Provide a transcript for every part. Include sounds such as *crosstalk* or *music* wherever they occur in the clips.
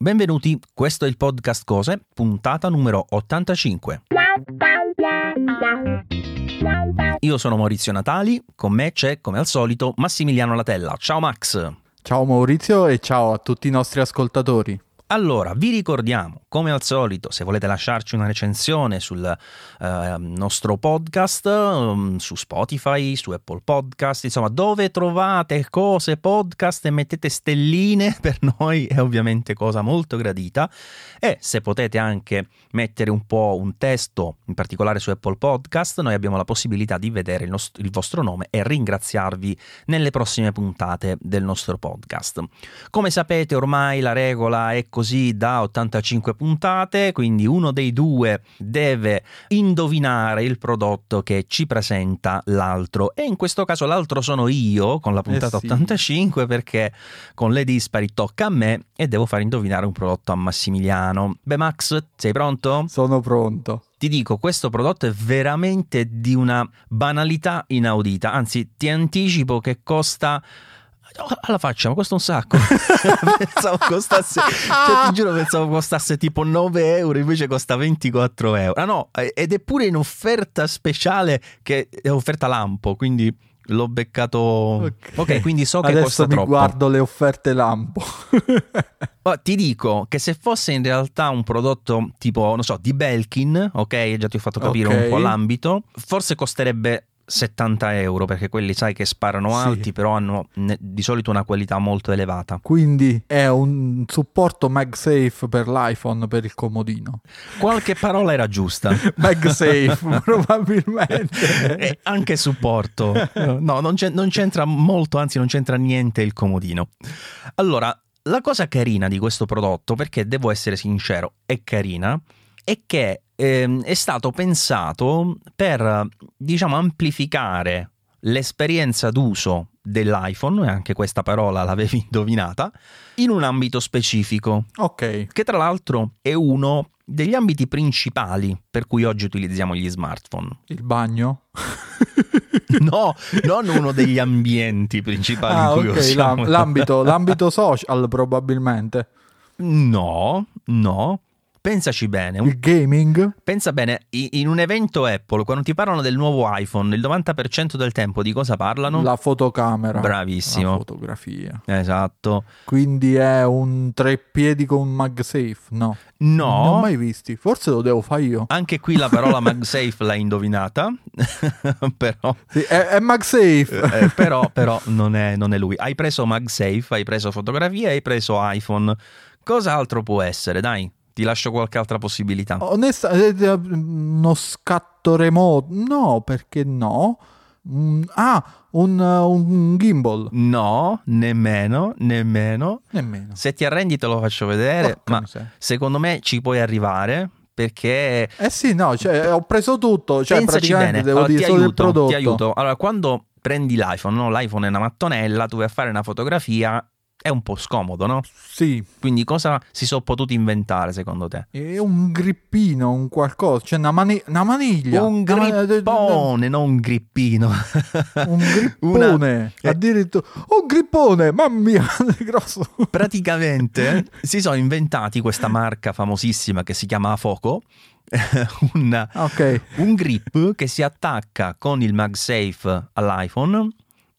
Benvenuti, questo è il podcast Cose, puntata numero 85. Io sono Maurizio Natali, con me c'è, come al solito, Massimiliano Latella. Ciao Max! Ciao Maurizio e ciao a tutti i nostri ascoltatori. Allora, vi ricordiamo, come al solito, se volete lasciarci una recensione sul eh, nostro podcast, um, su Spotify, su Apple Podcast, insomma, dove trovate cose podcast e mettete stelline, *laughs* per noi è ovviamente cosa molto gradita. E se potete anche mettere un po' un testo, in particolare su Apple Podcast, noi abbiamo la possibilità di vedere il, nostro, il vostro nome e ringraziarvi nelle prossime puntate del nostro podcast. Come sapete, ormai la regola è così da 85 puntate, quindi uno dei due deve indovinare il prodotto che ci presenta l'altro e in questo caso l'altro sono io con la puntata Eh sì. 85 perché con le dispari tocca a me e devo far indovinare un prodotto a Massimiliano. Beh Max, sei pronto? Sono pronto. Ti dico, questo prodotto è veramente di una banalità inaudita, anzi ti anticipo che costa... Alla faccia, ma costa un sacco. *laughs* pensavo costasse, cioè, ti giuro, pensavo costasse tipo 9 euro, invece costa 24 euro. Ah no, ed è pure in offerta speciale, che è offerta lampo, quindi l'ho beccato. Ok, quindi so che Adesso costa mi troppo. guardo le offerte lampo. *laughs* Oh, ti dico che se fosse in realtà un prodotto tipo, non so, di Belkin, ok, già ti ho fatto capire Ok. un po' l'ambito, forse costerebbe 70 euro perché quelli sai che sparano Sì. alti, però hanno ne- di solito una qualità molto elevata. Quindi è un supporto MagSafe per l'iPhone per il comodino. Qualche parola era giusta. *laughs* MagSafe *laughs* probabilmente. E anche supporto. No, non, c'è- non c'entra molto, anzi non c'entra niente il comodino. Allora, la cosa carina di questo prodotto, perché devo essere sincero, è carina, è che ehm, è stato pensato per, diciamo, amplificare l'esperienza d'uso dell'iPhone, e anche questa parola l'avevi *laughs* indovinata, in un ambito specifico Ok. che tra l'altro è uno degli ambiti principali per cui oggi utilizziamo gli smartphone. Il bagno. *laughs* No, non uno degli ambienti principali Ah, in cui ok. usiamo. l'am- l'ambito, *laughs* l'ambito social probabilmente. No, no. Pensaci bene, un- Il gaming. pensa bene, in un evento Apple, quando ti parlano del nuovo iPhone, il 90% del tempo di cosa parlano? La fotocamera. Bravissimo. La fotografia. Esatto. Quindi è un tre piedi con MagSafe? No. Non No, ho mai visti. Forse lo devo fare io. anche qui la parola *laughs* MagSafe l'hai indovinata, *laughs* però Sì, è, è MagSafe. Eh, però, però non, è, non è lui. Hai preso MagSafe, hai preso fotografia, hai preso iPhone. Cos'altro può essere? Dai, ti lascio qualche altra possibilità. Onestamente, uno scatto remoto. No, perché no? Mm, ah, un, uh, un gimbal. No, nemmeno, nemmeno. Nemmeno. Se ti arrendi te lo faccio vedere, Porca ma miseria. secondo me ci puoi arrivare perché... Eh sì, no, cioè, ho preso tutto. Cioè, pensaci bene, devo Allora, dire ti, solo il aiuto, prodotto. ti aiuto. Allora, quando prendi l'iPhone, no? l'iPhone è una mattonella, tu vai a fare una fotografia, è un po' scomodo, no? Sì, Quindi cosa si sono potuti inventare secondo te? è un grippino, un qualcosa. Cioè, una, mani- una maniglia. Un Una grippone, non un grippino. Un *laughs* grippone. eh. Addirittura. Un grippone, mamma mia, *laughs* è grosso. Praticamente si sono inventati questa marca famosissima che si chiama Foco, *laughs* un, Ok. un grip che si attacca con il MagSafe all'iPhone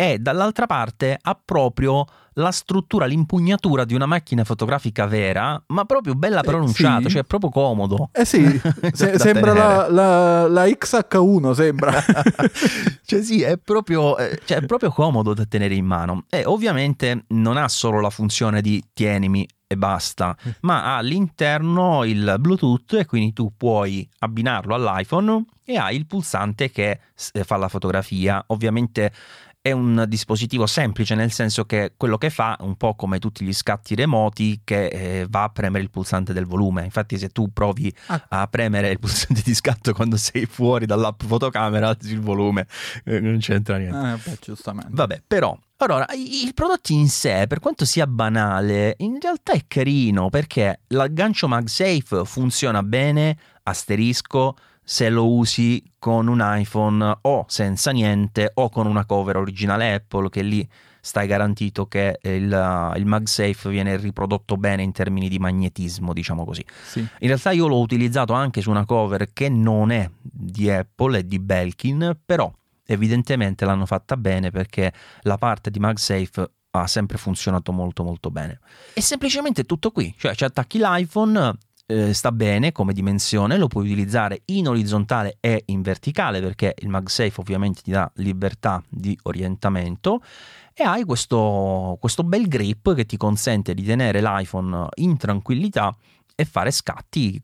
e dall'altra parte ha proprio la struttura, l'impugnatura di una macchina fotografica vera, ma proprio bella Eh, pronunciata, sì. cioè proprio comodo. Eh sì, *laughs* se- sembra la, la- la XH1, sembra. *laughs* cioè sì, è proprio, eh, cioè, è proprio comodo da tenere in mano. E ovviamente non ha solo la funzione di tienimi e basta, *laughs* ma ha all'interno il Bluetooth e quindi tu puoi abbinarlo all'iPhone e hai il pulsante che s- fa la fotografia. Ovviamente è un dispositivo semplice nel senso che quello che fa è un po' come tutti gli scatti remoti che eh, va a premere il pulsante del volume. Infatti se tu provi Ah. a premere il pulsante di scatto quando sei fuori dall'app fotocamera alzi il volume, eh, non c'entra niente. Eh, beh, giustamente. Vabbè, però allora, il prodotto in sé, per quanto sia banale, in realtà è carino perché l'aggancio MagSafe funziona bene, asterisco, se lo usi con un iPhone o senza niente o con una cover originale Apple che lì stai garantito che il, il MagSafe viene riprodotto bene in termini di magnetismo, diciamo così. Sì. In realtà io l'ho utilizzato anche su una cover che non è di Apple, è di Belkin, però evidentemente l'hanno fatta bene perché la parte di MagSafe ha sempre funzionato molto molto bene. E semplicemente tutto qui, cioè ci attacchi l'iPhone, eh, sta bene come dimensione, lo puoi utilizzare in orizzontale e in verticale perché il MagSafe ovviamente ti dà libertà di orientamento e hai questo, questo bel grip che ti consente di tenere l'iPhone in tranquillità e fare scatti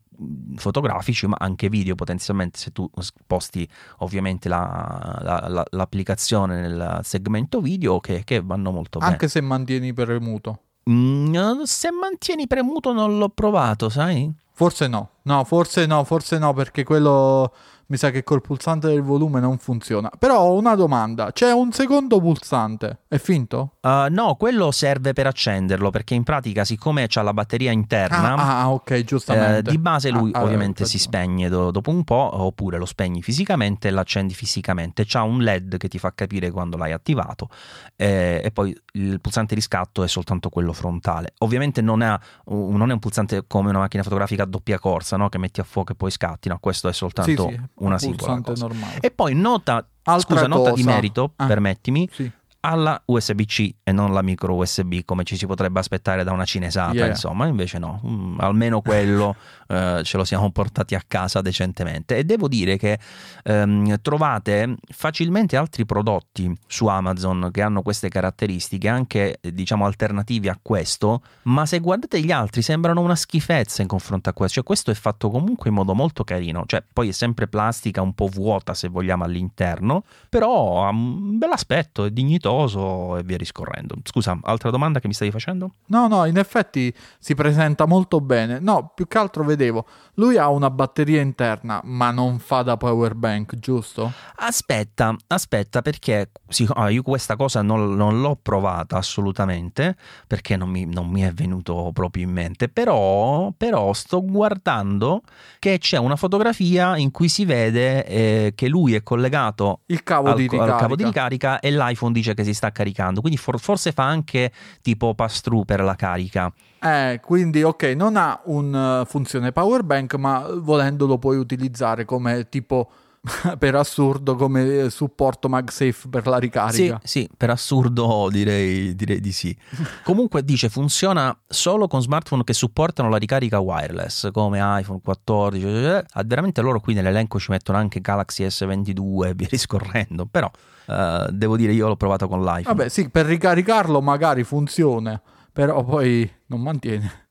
fotografici ma anche video potenzialmente se tu posti ovviamente la, la, la, l'applicazione nel segmento video che, che vanno molto Anche bene se mantieni premuto. Mm, se mantieni premuto non l'ho provato sai Forse no. No, forse no, forse no, perché quello mi sa che col pulsante del volume non funziona. Però ho una domanda: c'è un secondo pulsante? È finto? Uh, no, quello serve per accenderlo perché in pratica, siccome c'ha la batteria interna, Ah, ah, ok, eh, giustamente. di base lui Ah, ah, ovviamente ragione. si spegne do- dopo un po', oppure lo spegni fisicamente e l'accendi fisicamente. C'ha un LED che ti fa capire quando l'hai attivato, eh, e poi il pulsante riscatto è soltanto quello frontale. Ovviamente non, ha- non è un pulsante come una macchina fotografica a doppia corsa, no? che metti a fuoco e poi scatti. No, questo è Sì, soltanto sì, una un singola cosa. normale. E poi nota, Altra scusa, nota di merito, Ah. permettimi, Sì. Alla USB-C e non la micro USB come ci si potrebbe aspettare da una cinesata, Yeah. insomma, invece no, Mm, almeno quello *laughs* eh, ce lo siamo portati a casa decentemente. E devo dire che ehm, trovate facilmente altri prodotti su Amazon che hanno queste caratteristiche, anche diciamo alternativi a questo, ma se guardate gli altri sembrano una schifezza in confronto a questo, cioè questo è fatto comunque in modo molto carino, cioè poi è sempre plastica un po' vuota se vogliamo all'interno, però ha un bel aspetto, è dignitoso e via discorrendo. Scusa, altra domanda che mi stavi facendo? No, no, in effetti si presenta molto bene. No, più che altro vedevo, lui ha una batteria interna, ma non fa da power bank, giusto? Aspetta, aspetta, perché sì, ah, io questa cosa non, non l'ho provata assolutamente, perché non mi, non mi è venuto proprio in mente, però, però sto guardando che c'è una fotografia in cui si vede eh, che lui è collegato Il cavo al, di al ricarica. cavo di ricarica e l'iPhone dice che si sta caricando, quindi for- forse fa anche tipo pass-through per la carica. Eh, quindi ok, non ha una funzione power bank, ma volendo lo puoi utilizzare come tipo *laughs* per assurdo come eh, supporto MagSafe per la Sì, ricarica. sì, per assurdo direi, direi di sì. *laughs* Comunque dice funziona solo con smartphone che supportano la ricarica wireless come iPhone 14. eh, ah, Veramente loro qui nell'elenco ci mettono anche Galaxy S22 e via *laughs* discorrendo. Però eh, devo dire io l'ho provato con l'iPhone. Vabbè, sì, per ricaricarlo magari funziona, però poi non mantiene.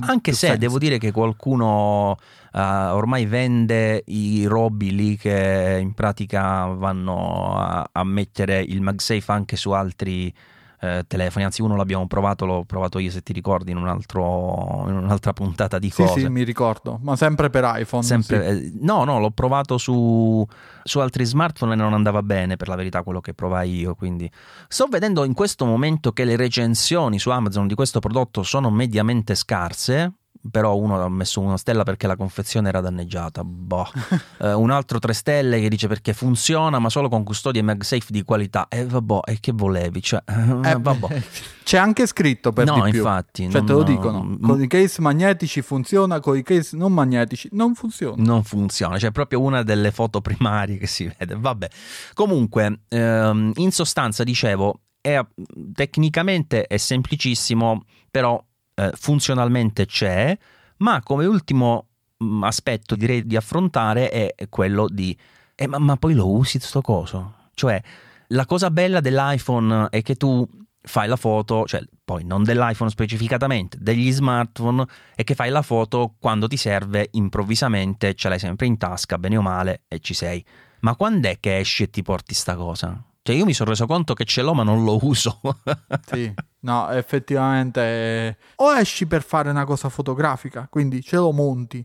Anche se senso. devo dire che qualcuno eh, ormai vende i robi lì che in pratica vanno a, a mettere il MagSafe anche su altri eh, telefoni. Anzi, uno l'abbiamo provato, l'ho provato io se ti ricordi in, un altro- in un'altra puntata di Sì, cose. sì, mi ricordo, ma sempre per iPhone. Sempre- sì. eh, no, no, l'ho provato su, su altri smartphone e non andava bene per la verità quello che provai io. Quindi sto vedendo in questo momento che le recensioni su Amazon di questo prodotto sono mediamente scarse. Però uno ha messo una stella perché la confezione era danneggiata. Boh. *laughs* Eh, un altro tre stelle che dice perché funziona, ma solo con custodia e MagSafe di qualità. E vabbè, e che volevi? Cioè, *laughs* Eh, vabbè. C'è anche scritto per No, di più. infatti. Cioè, non- te lo dicono. mm, Con i case magnetici funziona, con i case non magnetici non funziona. non funziona, cioè è proprio una delle foto primarie che si vede. Vabbè, comunque, ehm, in sostanza, dicevo, è, tecnicamente è semplicissimo, però eh, funzionalmente c'è, ma come ultimo mh, aspetto direi di affrontare è quello di, eh, ma, ma poi lo usi sto coso? Cioè, la cosa bella dell'iPhone è che tu fai la foto, cioè poi non dell'iPhone specificatamente, degli smartphone, e che fai la foto quando ti serve improvvisamente, ce l'hai sempre in tasca, bene o male, e ci sei. Ma quando è che esci e ti porti sta cosa? Cioè io mi sono reso conto che ce l'ho ma non lo uso. Sì, *laughs* no, effettivamente. eh, O esci per fare una cosa fotografica, quindi ce lo monti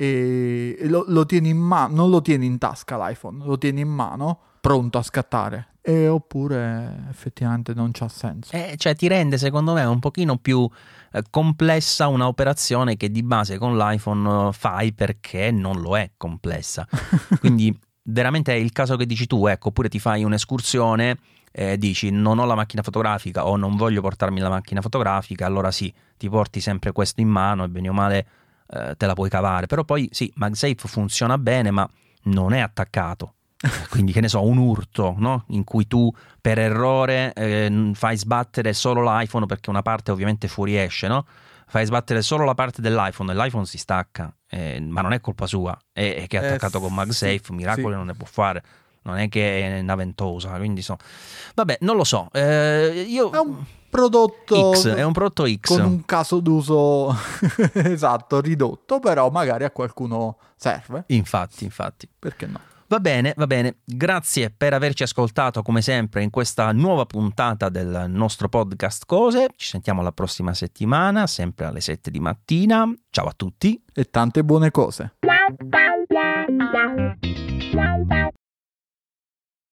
e lo, lo tieni in mano, non lo tieni in tasca l'iPhone, lo tieni in mano, pronto a scattare. E oppure effettivamente non c'ha senso. Eh, cioè ti rende secondo me un pochino più eh, complessa una operazione che di base con l'iPhone eh, fai perché non lo è complessa. *laughs* Quindi veramente è il caso che dici tu, ecco, oppure ti fai un'escursione, eh, dici non ho la macchina fotografica o non voglio portarmi la macchina fotografica, allora sì, ti porti sempre questo in mano e bene o male eh, te la puoi cavare. Però poi sì, MagSafe funziona bene, ma non è attaccato. *laughs* Quindi, che ne so, un urto no? in cui tu per errore eh, fai sbattere solo l'iPhone perché una parte ovviamente fuoriesce, no? Fai sbattere solo la parte dell'iPhone e l'iPhone si stacca, eh, ma non è colpa sua, è, è che è eh, attaccato con MagSafe, sì, miracoli sì. non ne può fare non è che è una ventosa, quindi so. Vabbè, non lo so. Eh, io... È un prodotto X, è un prodotto X. Con un caso d'uso esatto, ridotto, però magari a qualcuno serve. Infatti, infatti. Perché no? Va bene, va bene. Grazie per averci ascoltato come sempre in questa nuova puntata del nostro podcast Cose. Ci sentiamo la prossima settimana, sempre alle 7 di mattina. Ciao a tutti e tante buone cose.